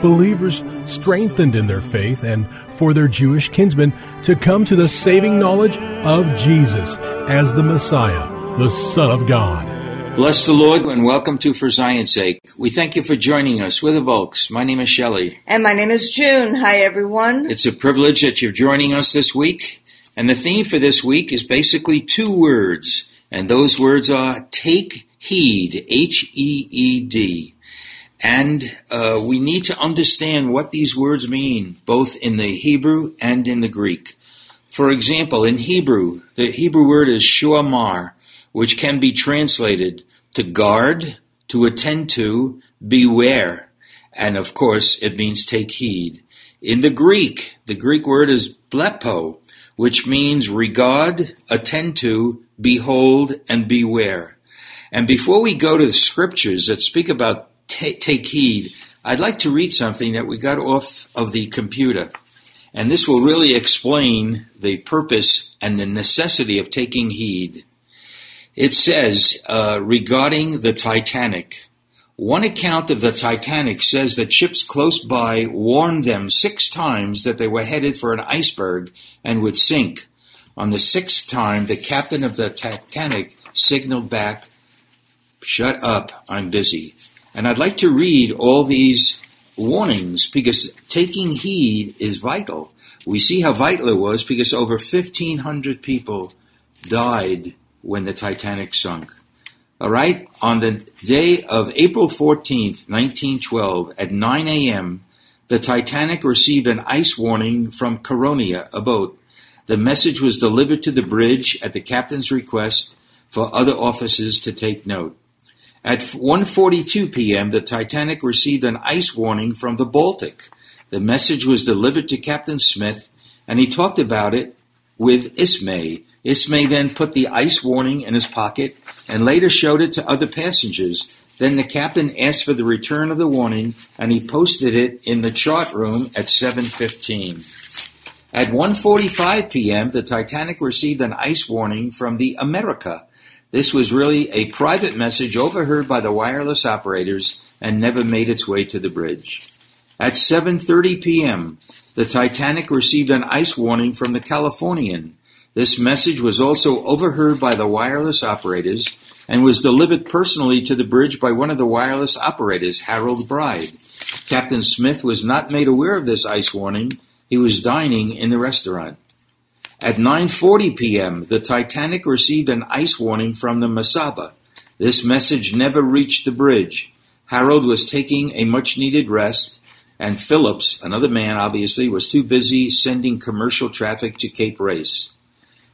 Believers strengthened in their faith and for their Jewish kinsmen to come to the saving knowledge of Jesus as the Messiah, the Son of God. Bless the Lord and welcome to For Zion's Sake. We thank you for joining us. We're the Volks. My name is Shelley. And my name is June. Hi, everyone. It's a privilege that you're joining us this week. And the theme for this week is basically two words. And those words are take heed, H E E D. And uh, we need to understand what these words mean, both in the Hebrew and in the Greek. For example, in Hebrew, the Hebrew word is shamar, which can be translated to guard, to attend to, beware. And of course, it means take heed. In the Greek, the Greek word is blepo, which means regard, attend to, behold, and beware. And before we go to the scriptures that speak about take heed, I'd like to read something that we got off of the computer. And this will really explain the purpose and the necessity of taking heed. It says uh, regarding the Titanic, one account of the Titanic says that ships close by warned them six times that they were headed for an iceberg and would sink. On the sixth time, the captain of the Titanic signaled back, Shut up, I'm busy. And I'd like to read all these warnings because taking heed is vital. We see how vital it was because over 1,500 people died when the Titanic sunk. All right, on the day of April 14th, 1912, at 9 a.m., the Titanic received an ice warning from Caronia, a boat. The message was delivered to the bridge at the captain's request for other officers to take note. At 1:42 p.m., the Titanic received an ice warning from the Baltic. The message was delivered to Captain Smith, and he talked about it with Ismay. Ismay then put the ice warning in his pocket and later showed it to other passengers. Then the captain asked for the return of the warning, and he posted it in the chart room at 7:15. At 1:45 p.m., the Titanic received an ice warning from the America. This was really a private message overheard by the wireless operators and never made its way to the bridge. At 7:30 p.m., the Titanic received an ice warning from the Californian. This message was also overheard by the wireless operators and was delivered personally to the bridge by one of the wireless operators, Harold Bride. Captain Smith was not made aware of this ice warning. He was dining in the restaurant. At 9:40 p.m., the Titanic received an ice warning from the Mesaba. This message never reached the bridge. Harold was taking a much-needed rest, and Phillips, another man obviously, was too busy sending commercial traffic to Cape Race.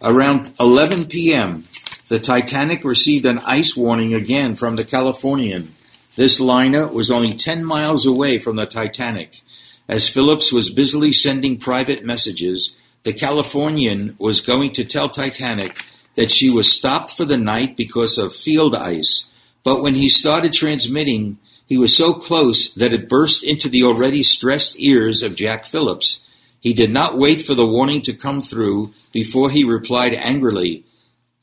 Around 11 p.m., the Titanic received an ice warning again from the Californian. This liner was only 10 miles away from the Titanic. As Phillips was busily sending private messages, the Californian was going to tell Titanic that she was stopped for the night because of field ice, but when he started transmitting, he was so close that it burst into the already stressed ears of Jack Phillips. He did not wait for the warning to come through before he replied angrily,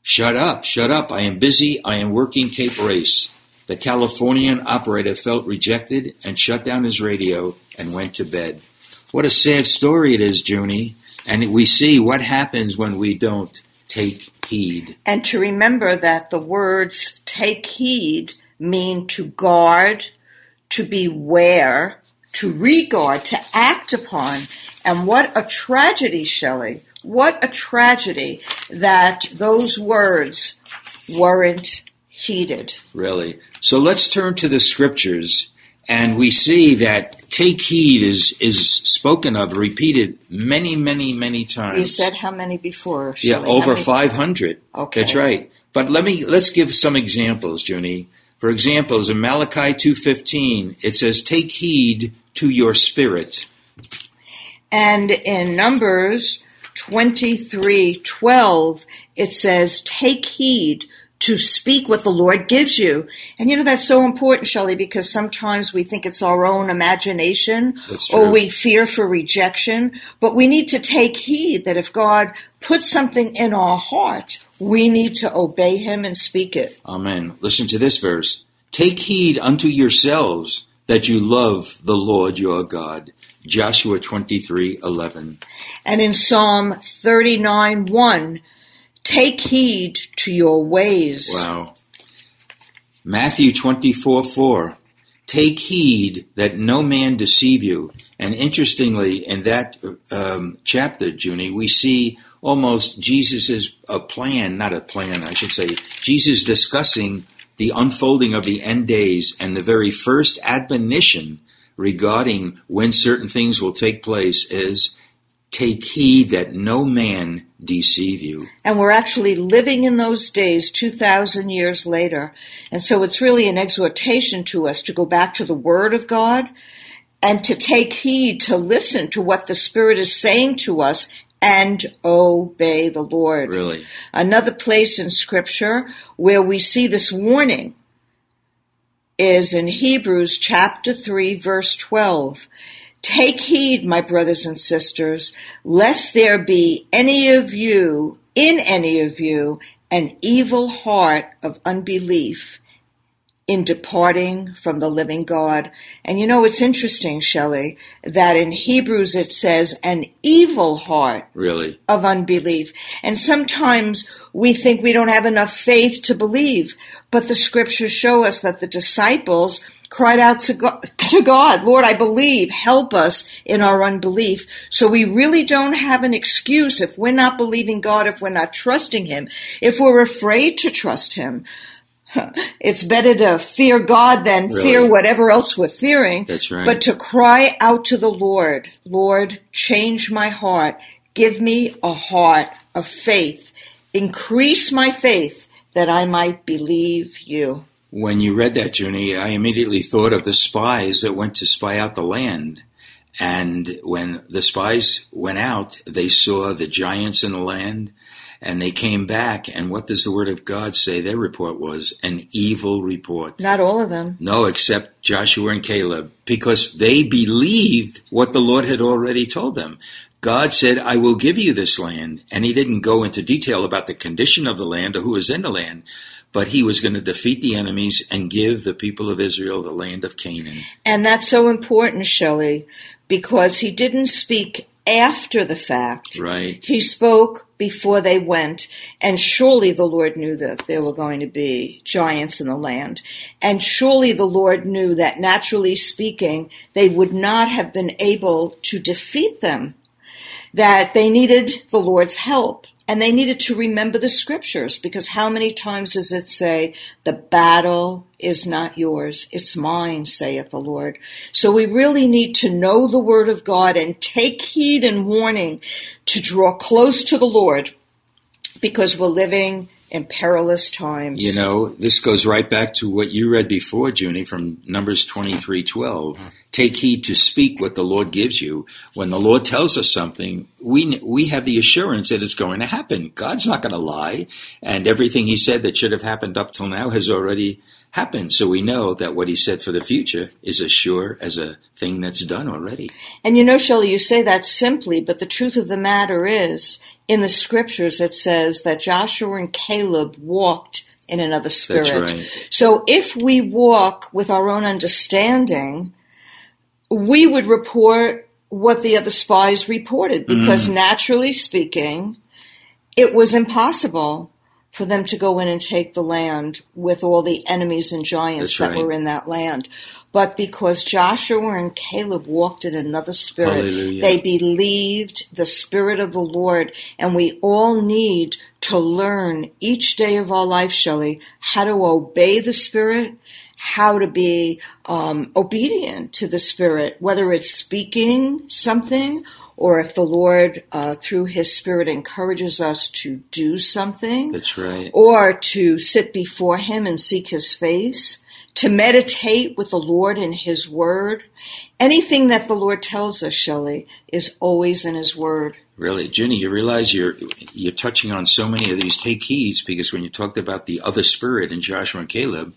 Shut up, shut up, I am busy, I am working Cape Race. The Californian operator felt rejected and shut down his radio and went to bed. What a sad story it is, Junie. And we see what happens when we don't take heed. And to remember that the words take heed mean to guard, to beware, to regard, to act upon. And what a tragedy, Shelley. What a tragedy that those words weren't heeded. Really. So let's turn to the scriptures and we see that take heed is is spoken of, repeated many, many, many times. You said how many before? yeah, over five hundred. Okay. That's right. But let me let's give some examples, Junie. For examples, in Malachi two fifteen, it says, "Take heed to your spirit." And in Numbers 23:12 it says take heed to speak what the Lord gives you. And you know that's so important Shelley because sometimes we think it's our own imagination or we fear for rejection, but we need to take heed that if God puts something in our heart, we need to obey him and speak it. Amen. Listen to this verse. Take heed unto yourselves that you love the Lord your God. Joshua twenty three eleven. And in Psalm 39:1 take heed to your ways. Wow. Matthew 24 4. Take heed that no man deceive you. And interestingly, in that um, chapter, Junie, we see almost Jesus' a plan, not a plan, I should say, Jesus discussing the unfolding of the end days and the very first admonition regarding when certain things will take place is take heed that no man deceive you. And we're actually living in those days 2,000 years later. And so it's really an exhortation to us to go back to the Word of God and to take heed, to listen to what the Spirit is saying to us and obey the Lord. Really. Another place in Scripture where we see this warning is in Hebrews chapter 3, verse 12. Take heed, my brothers and sisters, lest there be any of you, in any of you, an evil heart of unbelief in departing from the living God. And you know, it's interesting, Shelley, that in Hebrews it says an evil heart Really. of unbelief. And sometimes we think we don't have enough faith to believe, but the scriptures show us that the disciples cried out to God, to God, Lord, I believe, help us in our unbelief. So we really don't have an excuse if we're not believing God, if we're not trusting Him, if we're afraid to trust Him. It's better to fear God than Really? fear whatever else we're fearing. That's right. But to cry out to the Lord, Lord, change my heart. Give me a heart of faith. Increase my faith that I might believe you. When you read that, Junie, I immediately thought of the spies that went to spy out the land. And when the spies went out, they saw the giants in the land and they came back. And what does the word of God say? Their report was an evil report. Not all of them. No, except Joshua and Caleb, because they believed what the Lord had already told them. God said, I will give you this land. And he didn't go into detail about the condition of the land or who was in the land, but he was going to defeat the enemies and give the people of Israel the land of Canaan. And that's so important, Shelley, because he didn't speak after the fact. Right. He spoke before they went, and surely the Lord knew that there were going to be giants in the land. And surely the Lord knew that naturally speaking, they would not have been able to defeat them, that they needed the Lord's help. And they needed to remember the scriptures because how many times does it say, the battle is not yours, it's mine, saith the Lord. So we really need to know the word of God and take heed and warning to draw close to the Lord because we're living in perilous times. You know, this goes right back to what you read before, Junie, from Numbers twenty-three twelve. Take heed to speak what the Lord gives you. When the Lord tells us something, we we have the assurance that it's going to happen. God's not going to lie, and everything He said that should have happened up till now has already happened. So we know that what He said for the future is as sure as a thing that's done already. And you know, Shelley, you say that simply, but the truth of the matter is, in the scriptures, it says that Joshua and Caleb walked in another spirit. right. So if we walk with our own understanding, we would report what the other spies reported because mm. naturally speaking, it was impossible for them to go in and take the land with all the enemies and giants that were in that land. But because Joshua and Caleb walked in another spirit, Hallelujah. they believed the spirit of the Lord. And we all need to learn each day of our life, Shelley, how to obey the spirit, how to be um, obedient to the spirit, whether it's speaking something or if the Lord, uh, through His Spirit, encourages us to do something That's right. or to sit before him and seek his face, to meditate with the Lord in his word. Anything that the Lord tells us, Shelley, is always in his word. Really, Junie, you realize you're you're touching on so many of these take heeds because when you talked about the other spirit in Joshua and Caleb,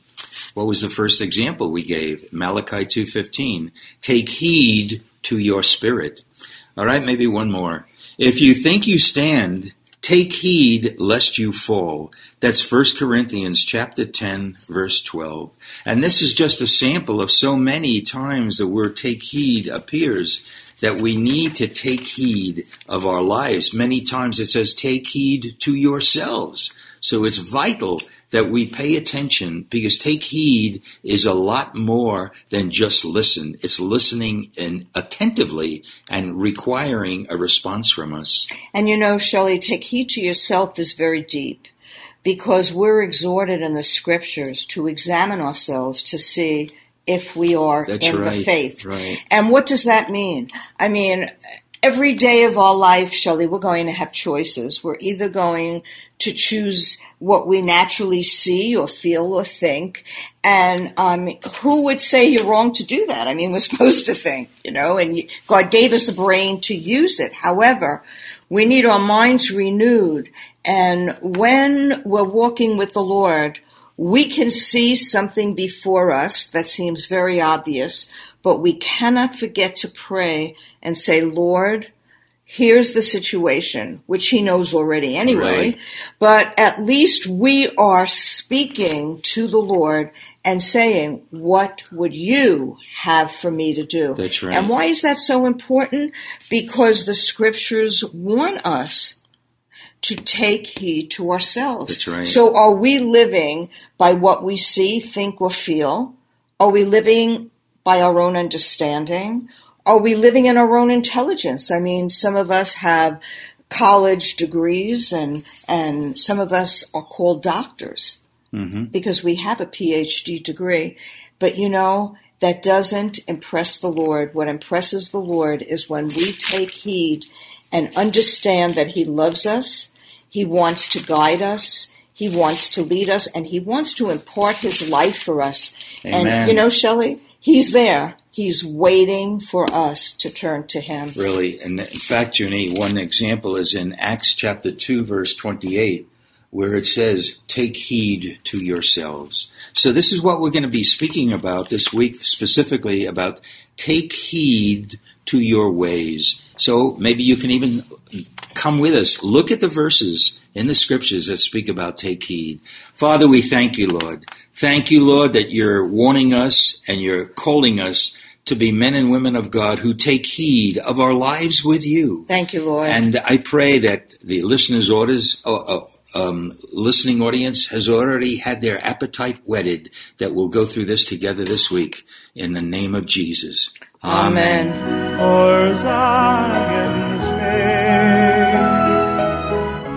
what was the first example we gave? Malachi two fifteen. Take heed to your spirit. All right, maybe one more. If you think you stand, take heed lest you fall. That's 1 Corinthians chapter 10 verse 12. And this is just a sample of so many times the word take heed appears that we need to take heed of our lives. Many times it says take heed to yourselves. So it's vital that we pay attention because take heed is a lot more than just listen. It's listening and attentively and requiring a response from us. And you know, Shelley, take heed to yourself is very deep because we're exhorted in the scriptures to examine ourselves to see if we are That's in the right, faith. right. And what does that mean? I mean, every day of our life, Shelley, we're going to have choices. We're either going to choose what we naturally see or feel or think. And um, who would say you're wrong to do that? I mean, we're supposed to think, you know, and God gave us a brain to use it. However, we need our minds renewed. And when we're walking with the Lord, we can see something before us that seems very obvious, but we cannot forget to pray and say, Lord, here's the situation, which he knows already anyway, Right. but at least we are speaking to the Lord and saying, what would you have for me to do? That's right. And why is that so important? Because the scriptures warn us to take heed to ourselves. That's right. So are we living by what we see, think, or feel? Are we living by our own understanding? Are we living in our own intelligence? I mean, some of us have college degrees and, and some of us are called doctors mm-hmm. because we have a PhD degree. But you know, that doesn't impress the Lord. What impresses the Lord is when we take heed and understand that He loves us, He wants to guide us, He wants to lead us, and He wants to impart His life for us. Amen. And you know, Shelley, He's there. He's waiting for us to turn to Him. Really. And in fact, Junie, one example is in Acts chapter 2, verse 28, where it says, Take heed to yourselves. So this is what we're going to be speaking about this week, specifically about take heed to your ways. So maybe you can even come with us. Look at the verses in the scriptures that speak about take heed. Father, we thank you, Lord. Thank you, Lord, that you're warning us and you're calling us to be men and women of God who take heed of our lives with you. Thank you, Lord. And I pray that the listeners' orders, uh, uh, um, listening audience has already had their appetite whetted that we'll go through this together this week in the name of Jesus. Amen. For